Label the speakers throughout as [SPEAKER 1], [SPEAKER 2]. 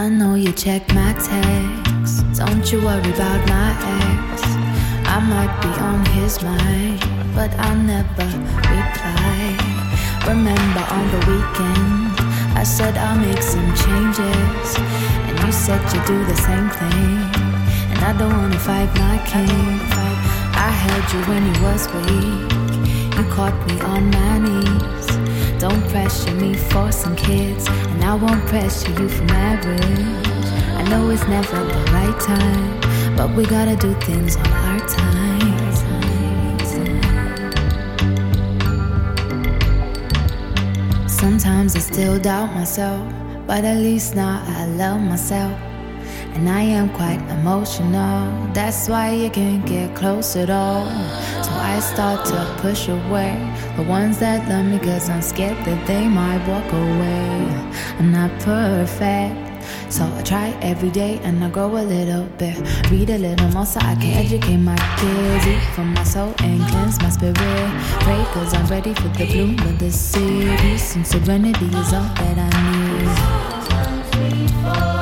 [SPEAKER 1] I know you check my texts. Don't you worry about my ex. I might be on his mind, but I'll never reply. Remember on the weekend, I said I'll make some changes, and you said you'd do the same thing. And I don't wanna fight my king. I held you when you was weak. You caught me on my knees. Don't pressure me for some kids, and I won't pressure you for marriage. I know it's never the right time, but we gotta do things on our time. Sometimes I still doubt myself, but at least now I love myself. And I am quite emotional, that's why you can't get close at all. So I start to push away the ones that love me, cause I'm scared that they might walk away. I'm not perfect, so I try every day and I grow a little bit. Read a little more so I can educate my kids, eat from my soul and cleanse my spirit. Pray cause I'm ready for the bloom of the city. and serenity is all that I need.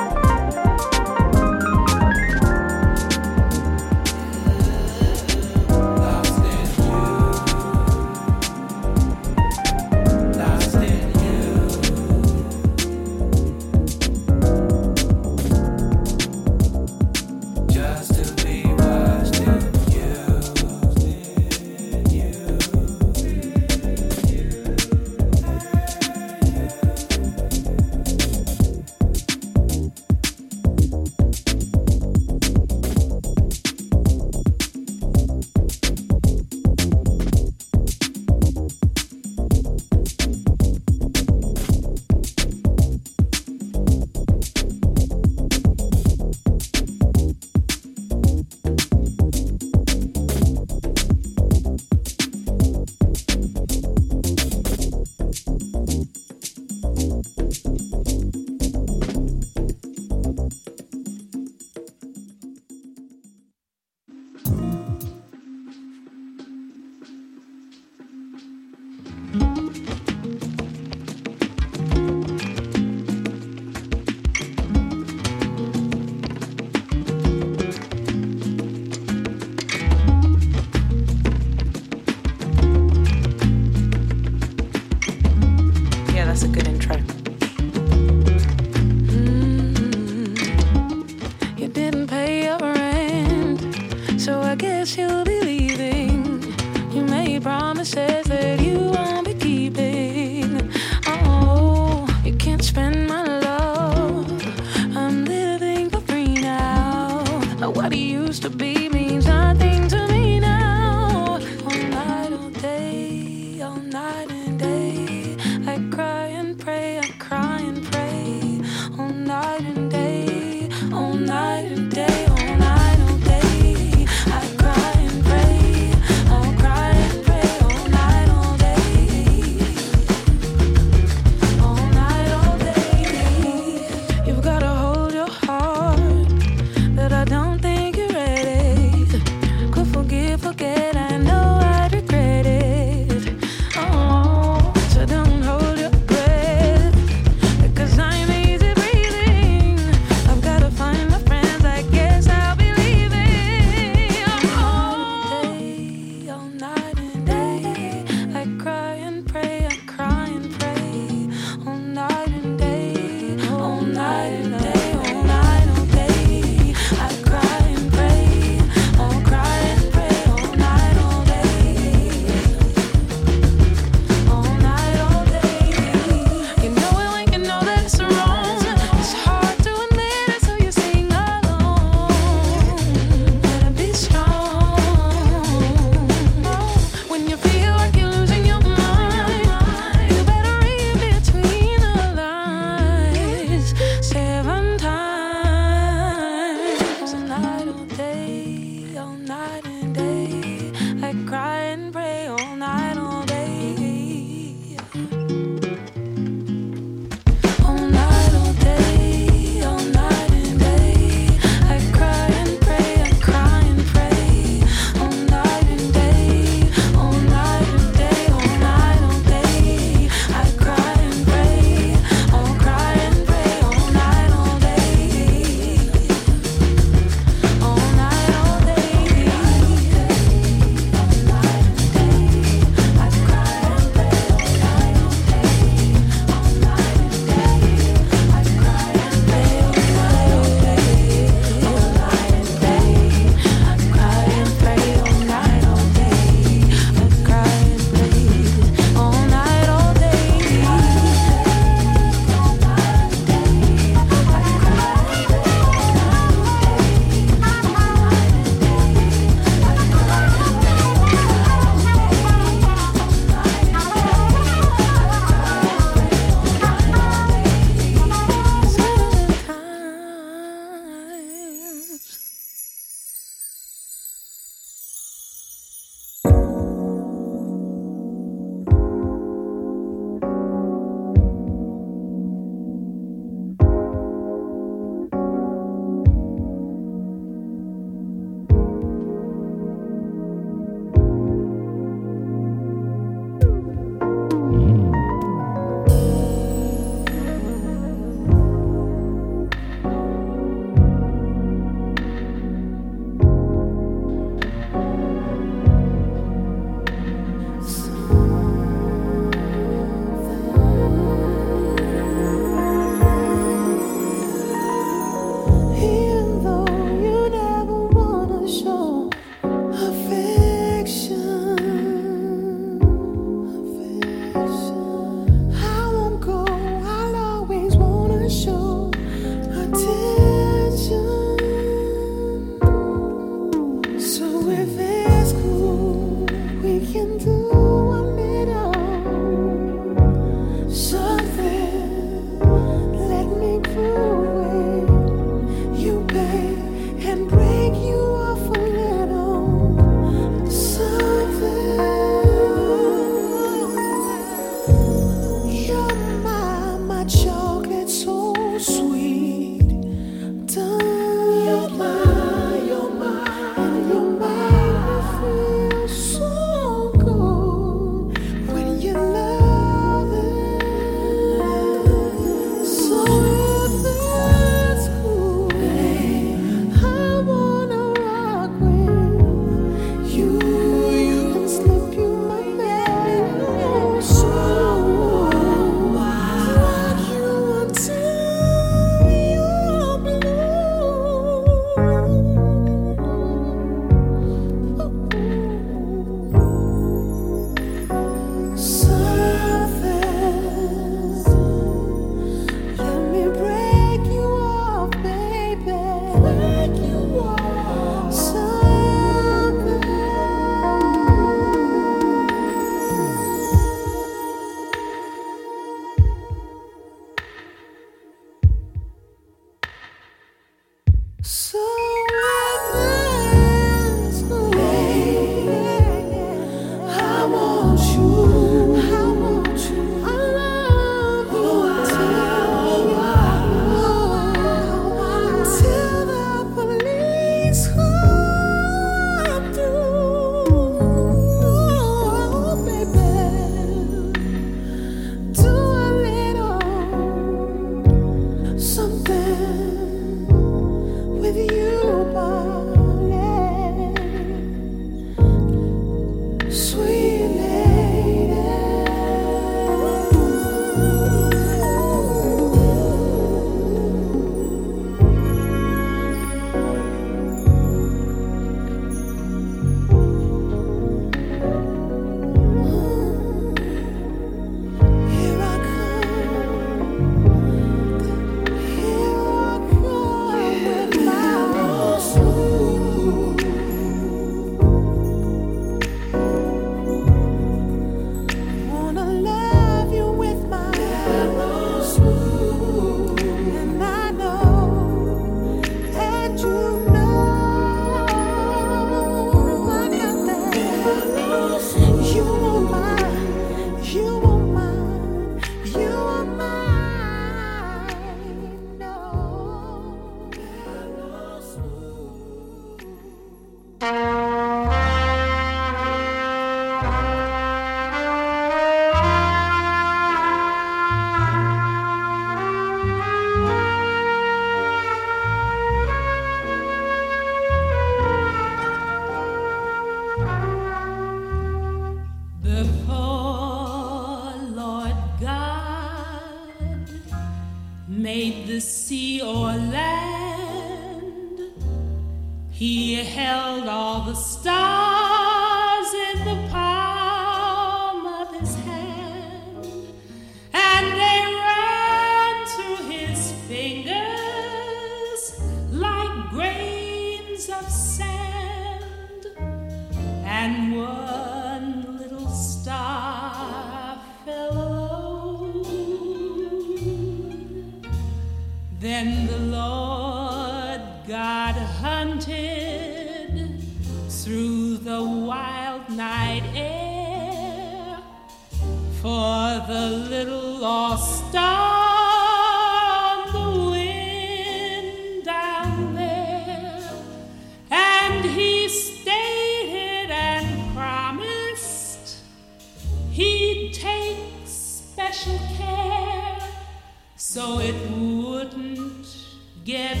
[SPEAKER 2] Big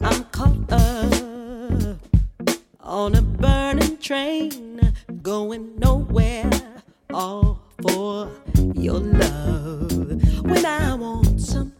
[SPEAKER 3] I'm caught up on a burning train going nowhere, all for your love. When I want something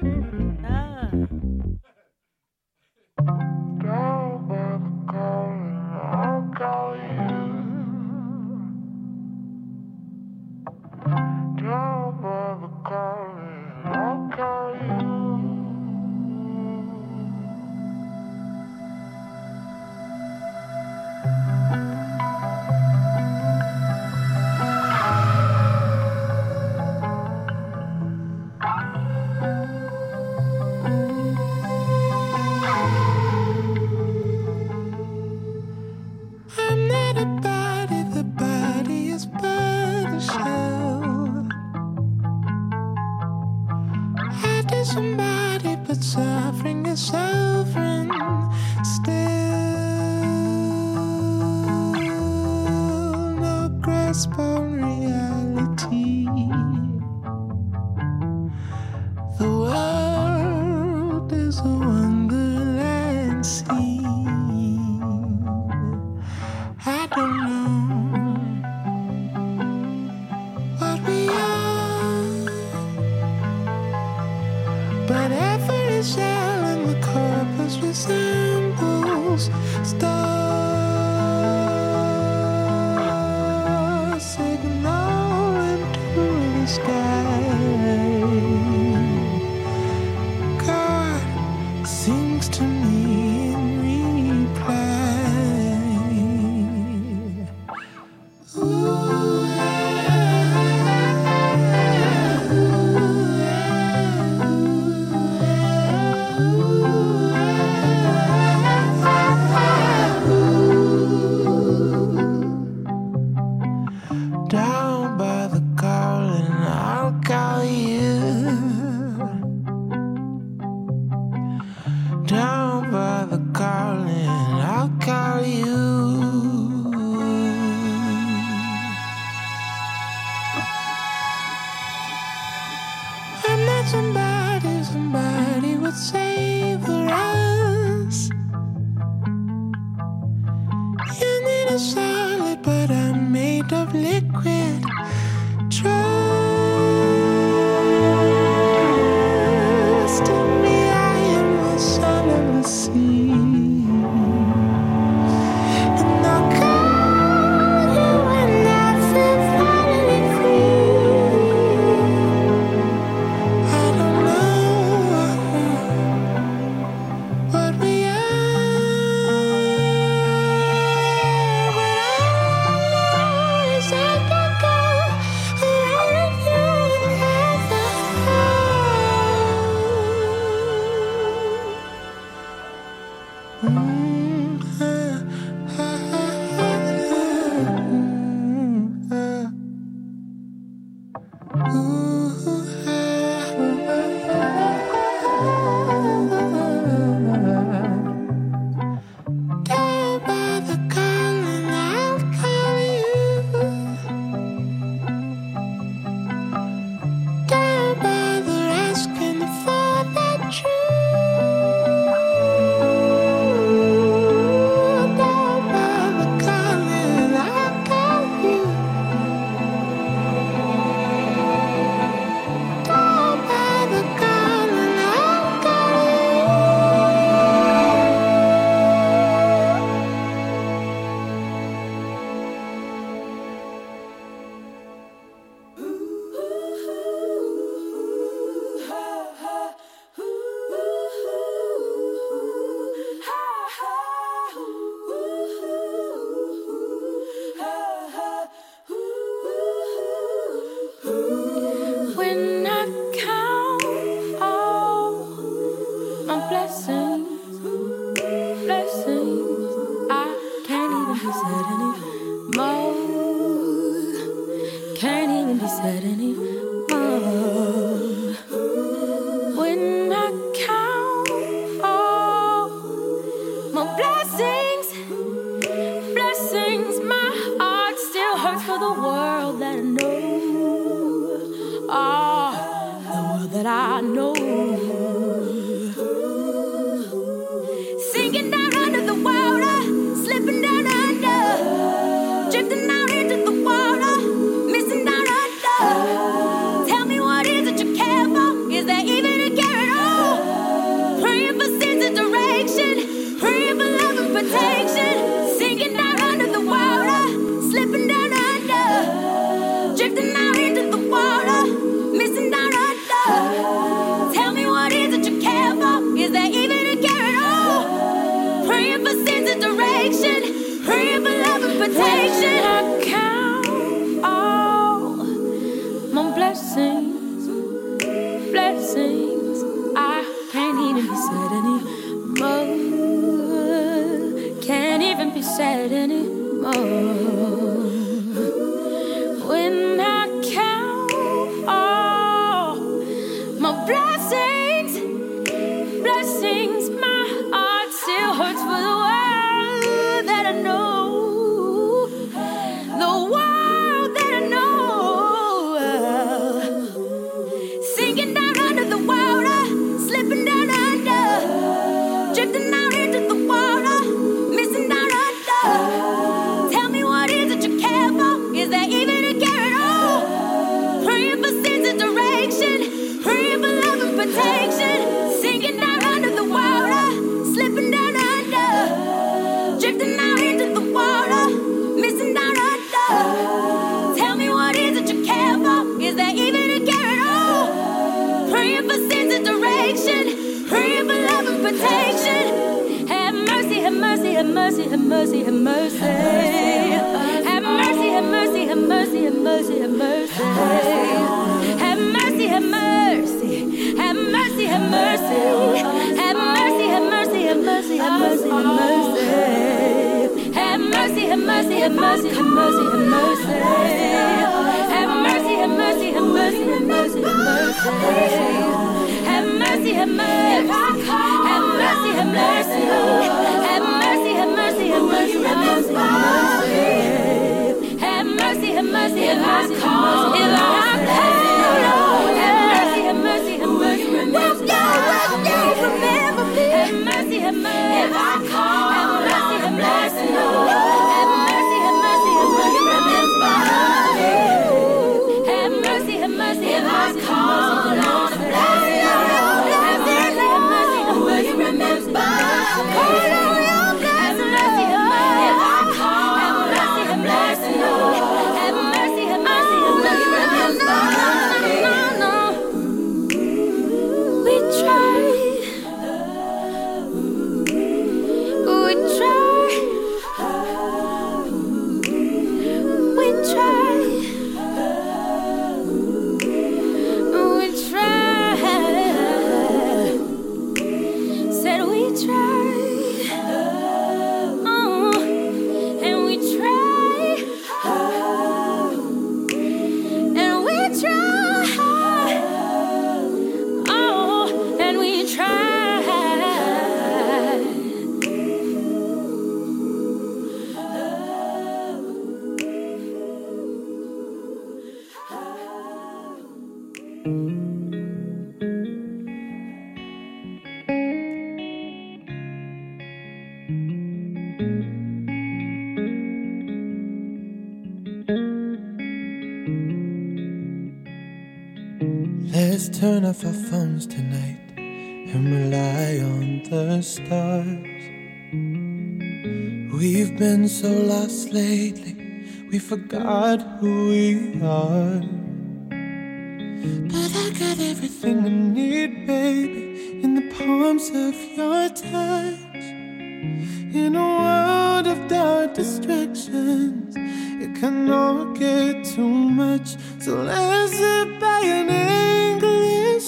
[SPEAKER 3] Mm-hmm. Of
[SPEAKER 4] direction, praying for love and protection.
[SPEAKER 3] Off our phones tonight and rely on the stars. We've been so lost lately, we forgot who we are. But I got everything I need, baby, in the palms of your touch. In a world of dark distractions, it can all get too much. So let's sit by an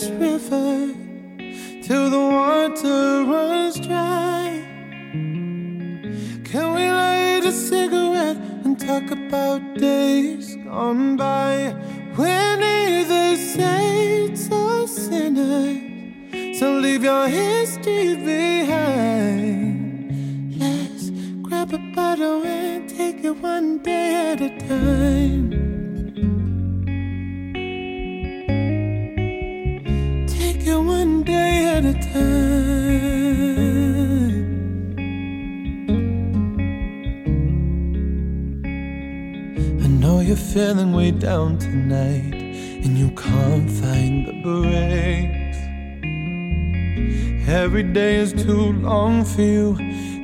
[SPEAKER 3] English river till the water runs dry. Can we light a cigarette and talk about days gone by? We're neither saints or sinners, so leave your history behind. Let's grab a bottle and take it one day at a time. It one day at a time. I know you're feeling way down tonight and you can't find the brakes. Every day is too long for you,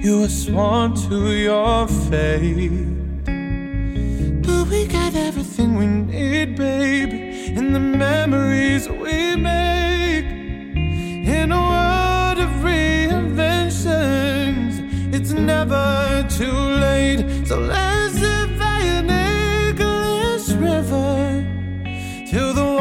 [SPEAKER 3] you are sworn to your fate. But we got everything we need, baby, in the memories we make. In a world of reinventions, it's never too late. So let's by an river till the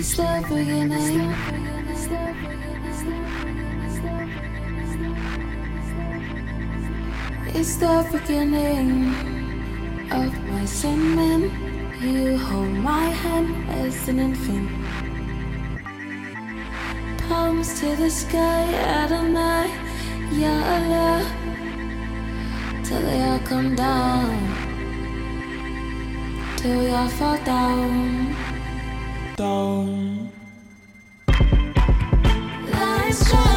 [SPEAKER 4] It's the beginning. It's the beginning of my sinning. You hold my hand as an infant. Palms to the sky, at a night, yalla. till they all come down, till we all fall down down. Lights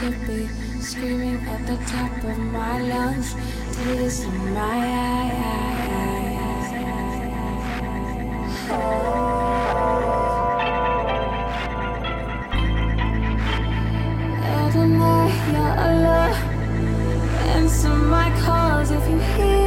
[SPEAKER 4] to be screaming at the top of my lungs. Tears in my eyes. Oh. Every night you're alone. Answer my calls if you hear.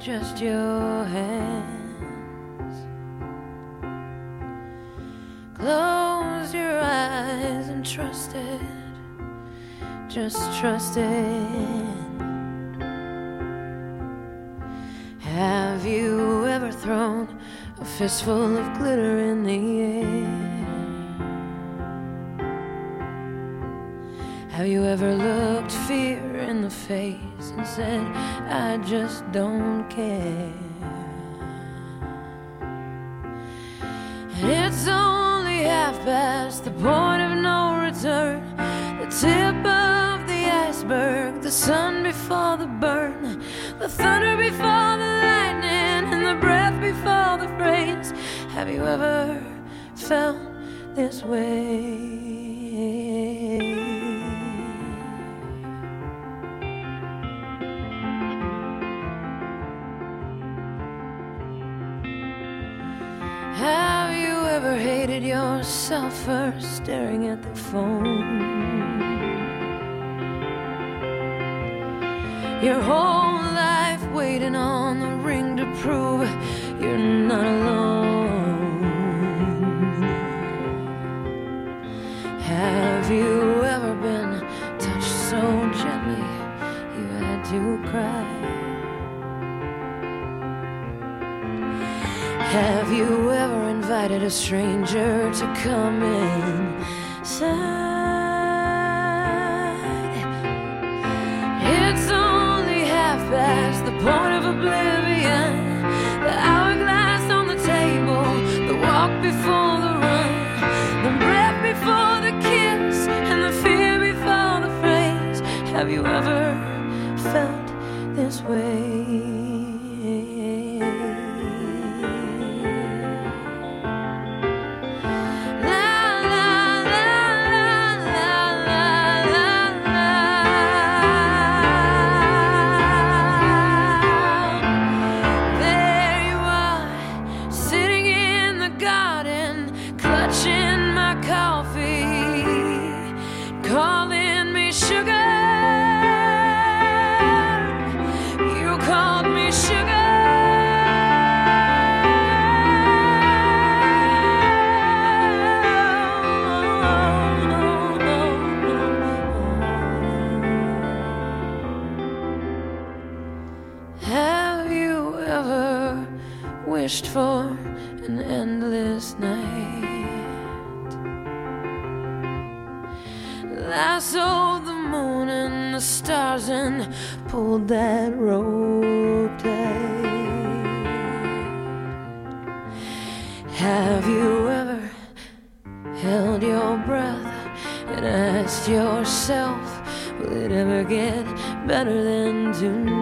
[SPEAKER 4] Just your hands? Close your eyes
[SPEAKER 5] and trust it.
[SPEAKER 6] just trust it. Have you ever thrown a fistful of glitter in the air? Have you ever looked fear in the face and said, I just don't care? And it's only half past the point of no return, the tip of the iceberg, the sun before the burn, the thunder before the lightning, and the breath before the phrase. Have you ever felt this way? For staring at the phone? Your whole life waiting on the ring to prove you're not alone. Have you ever been touched so gently you had to cry? Have you ever invited a stranger to come inside? It's only half past the point of oblivion. That rope tight. Have you ever held your breath and asked yourself, will it ever get better than tonight?